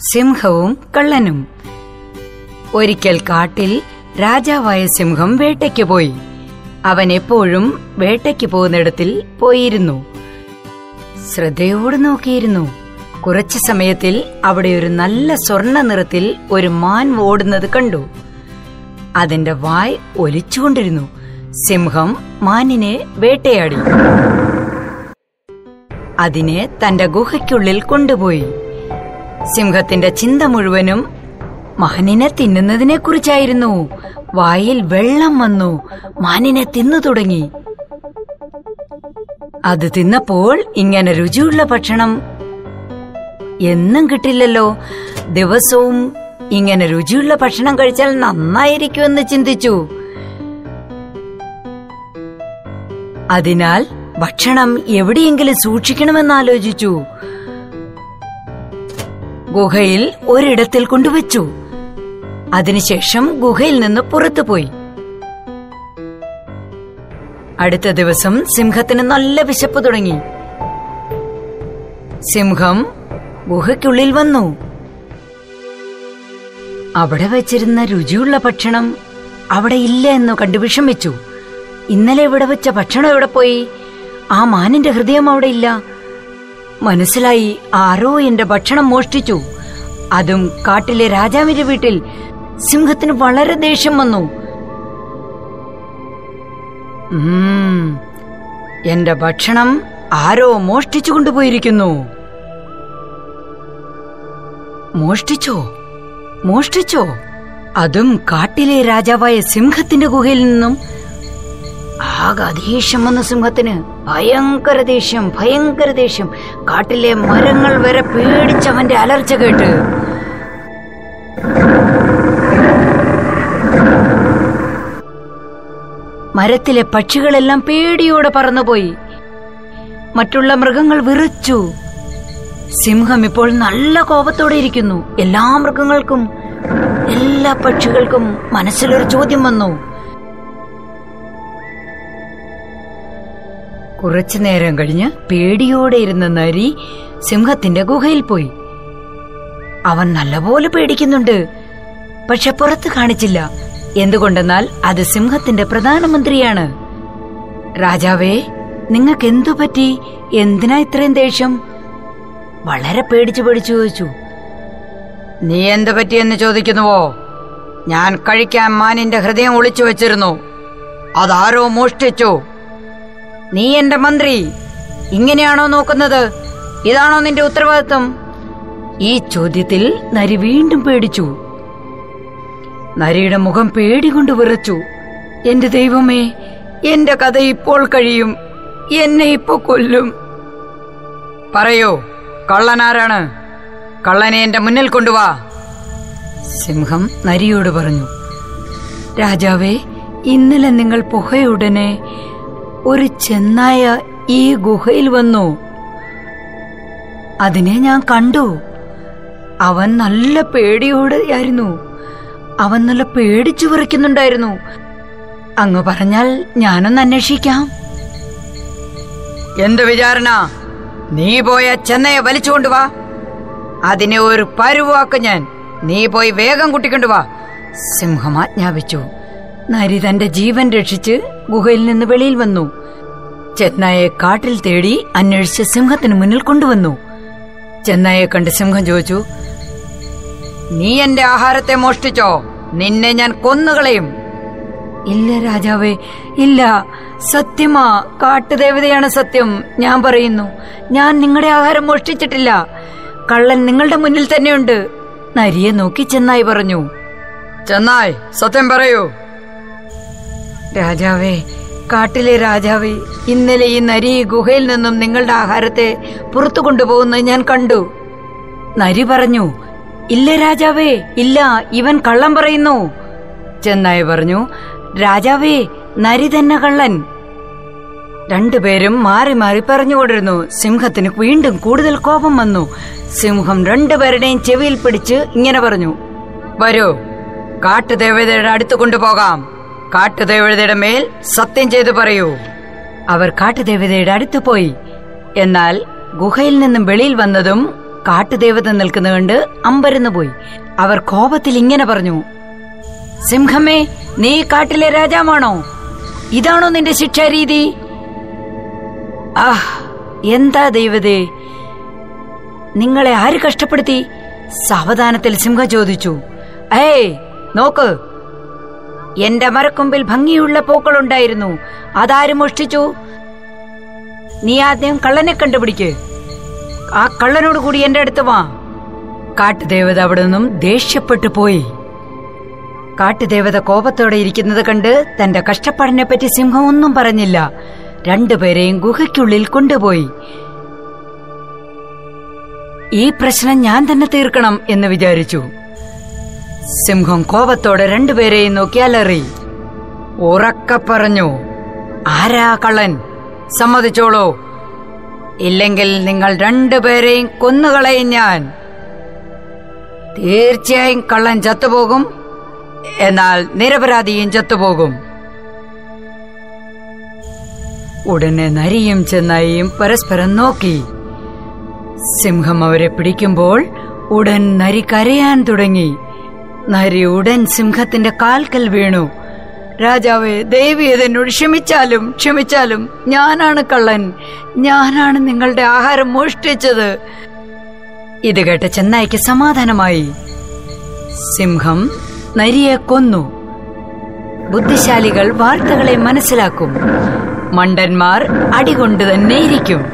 സിംഹവും കള്ളനും. ഒരിക്കൽ കാട്ടിൽ രാജാവായ സിംഹം വേട്ടയ്ക്ക് പോയി. അവൻ എപ്പോഴും വേട്ടയ്ക്ക് പോകുന്നിടത്തിൽ പോയിരുന്നു. ശ്രദ്ധയോട് നോക്കിയിരുന്നു. കുറച്ചു സമയത്തിൽ അവിടെ ഒരു നല്ല സ്വർണ നിറത്തിൽ ഒരു മാൻ ഓടുന്നത് കണ്ടു. അതിന്റെ വായ് ഒലിച്ചുകൊണ്ടിരുന്നു. സിംഹം മാനിനെ വേട്ടയാടി. അതിനെ തന്റെ ഗുഹയ്ക്കുള്ളിൽ കൊണ്ടുപോയി. സിംഹത്തിന്റെ ചിന്ത മുഴുവനും മാനിനെ തിന്നുന്നതിനെ കുറിച്ചായിരുന്നു. വായിൽ വെള്ളം വന്നു. മാനിനെ തിന്നു തുടങ്ങി. അത് തിന്നപ്പോൾ ഇങ്ങനെ രുചിയുള്ള ഭക്ഷണം എന്നും കിട്ടില്ലല്ലോ. ദിവസവും ഇങ്ങനെ രുചിയുള്ള ഭക്ഷണം കഴിച്ചാൽ നന്നായിരിക്കുമെന്ന് ചിന്തിച്ചു. അതിനാൽ ഭക്ഷണം എവിടെയെങ്കിലും സൂക്ഷിക്കണമെന്ന് ആലോചിച്ചു. ഗുഹയിൽ ഒരിടത്തിൽ കൊണ്ടുവച്ചു. അതിനുശേഷം ഗുഹയിൽ നിന്ന് പുറത്തുപോയി. അടുത്ത ദിവസം സിംഹത്തിന് നല്ല വിശപ്പ് തുടങ്ങി. സിംഹം ഗുഹയ്ക്കുള്ളിൽ വന്നു. അവിടെ വച്ചിരുന്ന രുചിയുള്ള ഭക്ഷണം അവിടെ ഇല്ല എന്ന് കണ്ടു വിഷമിച്ചു. ഇന്നലെ ഇവിടെ വെച്ച ഭക്ഷണം എവിടെ പോയി? ആ മാനിന്റെ ഹൃദയം അവിടെ ഇല്ല. മനസ്സിലായി ആരോ എന്റെ ഭക്ഷണം മോഷ്ടിച്ചു. അതും കാട്ടിലെ രാജാവിന്റെ വീട്ടിൽ സിംഹത്തിന് വളരെ ദേഷ്യം വന്നു. എന്റെ ഭക്ഷണം ആരോ മോഷ്ടിച്ചു കൊണ്ടുപോയിരിക്കുന്നു. മോഷ്ടിച്ചോ? മോഷ്ടിച്ചോ? അതും കാട്ടിലെ രാജാവായ സിംഹത്തിന്റെ ഗുഹയിൽ നിന്നും ആകെ ദേഷ്യം വന്ന സിംഹത്തിന് ഭയങ്കര ദേഷ്യം ഭയങ്കര ദേഷ്യം. കാട്ടിലെ മരങ്ങൾ വരെ പേടിച്ചവന്റെ അലർച്ച കേട്ട്. മരത്തിലെ പക്ഷികളെല്ലാം പേടിയോടെ പറന്നുപോയി. മറ്റുള്ള മൃഗങ്ങൾ വിറച്ചു. സിംഹം ഇപ്പോൾ നല്ല കോപത്തോടെ ഇരിക്കുന്നു. എല്ലാ മൃഗങ്ങൾക്കും എല്ലാ പക്ഷികൾക്കും മനസ്സിലൊരു ചോദ്യം വന്നു. കുറച്ചു നേരം കഴിഞ്ഞ് പേടിയോടെ ഇരുന്ന നരി സിംഹത്തിന്റെ ഗുഹയിൽ പോയി. അവൻ നല്ലപോലെ പേടിക്കുന്നുണ്ട്. പക്ഷെ പുറത്ത് കാണിച്ചില്ല. എന്തുകൊണ്ടെന്നാൽ അത് സിംഹത്തിന്റെ പ്രധാനമന്ത്രിയാണ് രാജാവേ നിങ്ങൾക്ക് എന്തു പറ്റി? എന്തിനാ ഇത്രയും ദേഷ്യം? വളരെ പേടിച്ചു പേടിച്ചു ചോദിച്ചു. നീ എന്തു പറ്റിയെന്ന് ചോദിക്കുന്നുവോ? ഞാൻ കഴിക്കാൻ മാനിന്റെ ഹൃദയം ഒളിച്ചു വെച്ചിരുന്നു. അതാരോ മോഷ്ടിച്ചു. നീ എന്റെ മന്ത്രി. ഇങ്ങനെയാണോ നോക്കുന്നത്? ഇതാണോ നിന്റെ ഉത്തരവാദിത്വം? ഈ ചോദ്യത്തിൽ നരി വീണ്ടും പേടിച്ചു. നരിയുടെ മുഖം പേടി കൊണ്ട് വിറച്ചു. എന്റെ ദൈവമേ എന്റെ കഥ ഇപ്പോൾ കഴിയും. എന്നെ ഇപ്പൊ കൊല്ലും. പറയൂ കള്ളനാരാണ് കള്ളനെ എന്റെ മുന്നിൽ കൊണ്ടുവാ. സിംഹം നരിയോട് പറഞ്ഞു രാജാവേ ഇന്നലെ നിങ്ങൾ പുഹയുടനെ ഒരു ചെന്നായ ഈ ഗുഹയിൽ വന്നു. അതിനെ ഞാൻ കണ്ടു. അവൻ നല്ല പേടിയോടെയായിരുന്നു. അവൻ നല്ല പേടിച്ചു വിറയ്ക്കുന്നുണ്ടായിരുന്നു. അങ്ങ് പറഞ്ഞാൽ ഞാനൊന്ന് അന്വേഷിക്കാം. എന്ത് വിചാരണ? നീ പോയ ചെന്നയെ വലിച്ചുകൊണ്ടുവാ അതിനെ ഒരു പരുവാക്ക ഞാൻ. നീ പോയി വേഗം കൂട്ടിക്കൊണ്ടുവാ സിംഹം ആജ്ഞാപിച്ചു. നരി തന്റെ ജീവൻ രക്ഷിച്ച് ഗുഹയിൽ നിന്ന് വെളിയിൽ വന്നു. ചെന്നായെ കാട്ടിൽ തേടി അന്വേഷിച്ച് സിംഹത്തിന് മുന്നിൽ കൊണ്ടുവന്നു. ചെന്നായെ കണ്ട് സിംഹം ചോദിച്ചു നീ എന്റെ ആഹാരത്തെ മോഷ്ടിച്ചോ? നിന്നെ ഞാൻ കൊന്നുകളയും. ഇല്ല രാജാവേ ഇല്ല. സത്യമാ കാട്ടുദേവതയാണ് സത്യം. ഞാൻ പറയുന്നു ഞാൻ നിങ്ങളുടെ ആഹാരം മോഷ്ടിച്ചിട്ടില്ല. കള്ളൻ നിങ്ങളുടെ മുന്നിൽ തന്നെയുണ്ട്. നരിയെ നോക്കി ചെന്നായി പറഞ്ഞു ചെന്നായ് സത്യം പറയൂ. രാജാവേ കാട്ടിലെ രാജാവേ ഇന്നലെ ഈ നരി ഗുഹയിൽ നിന്നും നിങ്ങളുടെ ആഹാരത്തെ പുറത്തു കൊണ്ടുപോകുന്നത് ഞാൻ കണ്ടു. നരി പറഞ്ഞു ഇല്ല രാജാവേ ഇല്ല ഇവൻ കള്ളം പറയുന്നു. ചെന്നായി പറഞ്ഞു രാജാവേ നരി തന്നെ കള്ളൻ. രണ്ടുപേരും മാറി മാറി പറഞ്ഞുകൊണ്ടിരുന്നു സിംഹത്തിന് വീണ്ടും കൂടുതൽ കോപം വന്നു. സിംഹം രണ്ടുപേരുടെയും ചെവിയിൽ പിടിച്ച് ഇങ്ങനെ പറഞ്ഞു വരൂ കാട്ടുദേവതയുടെ അടുത്ത് കൊണ്ടുപോകാം. കാട്ടുദേവതയുടെ മേൽ സത്യം ചെയ്തു പറയൂ. അവർ കാട്ടുദേവതയുടെ അടുത്ത് പോയി. എന്നാൽ ഗുഹയിൽ നിന്നും വെളിയിൽ വന്നതും കാട്ടുദേവത നിൽക്കുന്ന കണ്ട് അമ്പരന്ന് പോയി. അവർ കോപത്തിൽ ഇങ്ങനെ പറഞ്ഞു സിംഹമേ നീ കാട്ടിലെ രാജാവാണോ? ഇതാണോ നിന്റെ ശിക്ഷാരീതി? ആഹ് എന്താ ദൈവതേ? നിങ്ങളെ ആര് കഷ്ടപ്പെടുത്തി? സാവധാനത്തിൽ സിംഹം ചോദിച്ചു ഏയ് നോക്ക് എന്റെ മരക്കൊമ്പിൽ ഭംഗിയുള്ള പൂക്കളുണ്ടായിരുന്നു. അതാരും മോഷ്ടിച്ചു? നീ ആദ്യം കള്ളനെ കണ്ടുപിടിക്ക്. ആ കള്ളനോട് കൂടി എന്റെ അടുത്ത് വാ. കാട്ടുദേവത അവിടെ നിന്നും ദേഷ്യപ്പെട്ടു പോയി. കാട്ടുദേവത കോപത്തോടെ ഇരിക്കുന്നത് കണ്ട് തന്റെ കഷ്ടപ്പാടിനെ പറ്റി സിംഹം ഒന്നും പറഞ്ഞില്ല. രണ്ടുപേരെയും ഗുഹയ്ക്കുള്ളിൽ കൊണ്ടുപോയി. ഈ പ്രശ്നം ഞാൻ തന്നെ തീർക്കണം എന്ന് വിചാരിച്ചു. സിംഹം കോപത്തോടെ രണ്ടുപേരെയും നോക്കി അലറി. ഉറക്ക പറഞ്ഞു ആരാ കള്ളൻ? സമ്മതിച്ചോളൂ. ഇല്ലെങ്കിൽ നിങ്ങൾ രണ്ടുപേരെയും കൊന്നുകളയും ഞാൻ. തീർച്ചയായും കള്ളൻ ചത്തുപോകും. എന്നാൽ നിരപരാധിയും ചത്തുപോകും. ഉടനെ നരിയും ചെന്നായിയും പരസ്പരം നോക്കി. സിംഹം അവരെ പിടിക്കുമ്പോൾ ഉടൻ നരി കരയാൻ തുടങ്ങി. നരി ഉടൻ സിംഹത്തിന്റെ കാൽക്കൽ വീണു. രാജാവേ ദേവി എന്നോട് ക്ഷമിച്ചാലും ക്ഷമിച്ചാലും ഞാനാണ് കള്ളൻ. ഞാനാണ് നിങ്ങളുടെ ആഹാരം മോഷ്ടിച്ചത്. ഇത് കേട്ട ചെന്നായിക്ക് സമാധാനമായി. സിംഹം നരിയെ കൊന്നു. ബുദ്ധിശാലികൾ വാർത്തകളെ മനസ്സിലാക്കും. മണ്ടന്മാർ അടികൊണ്ട് തന്നെ ഇരിക്കും.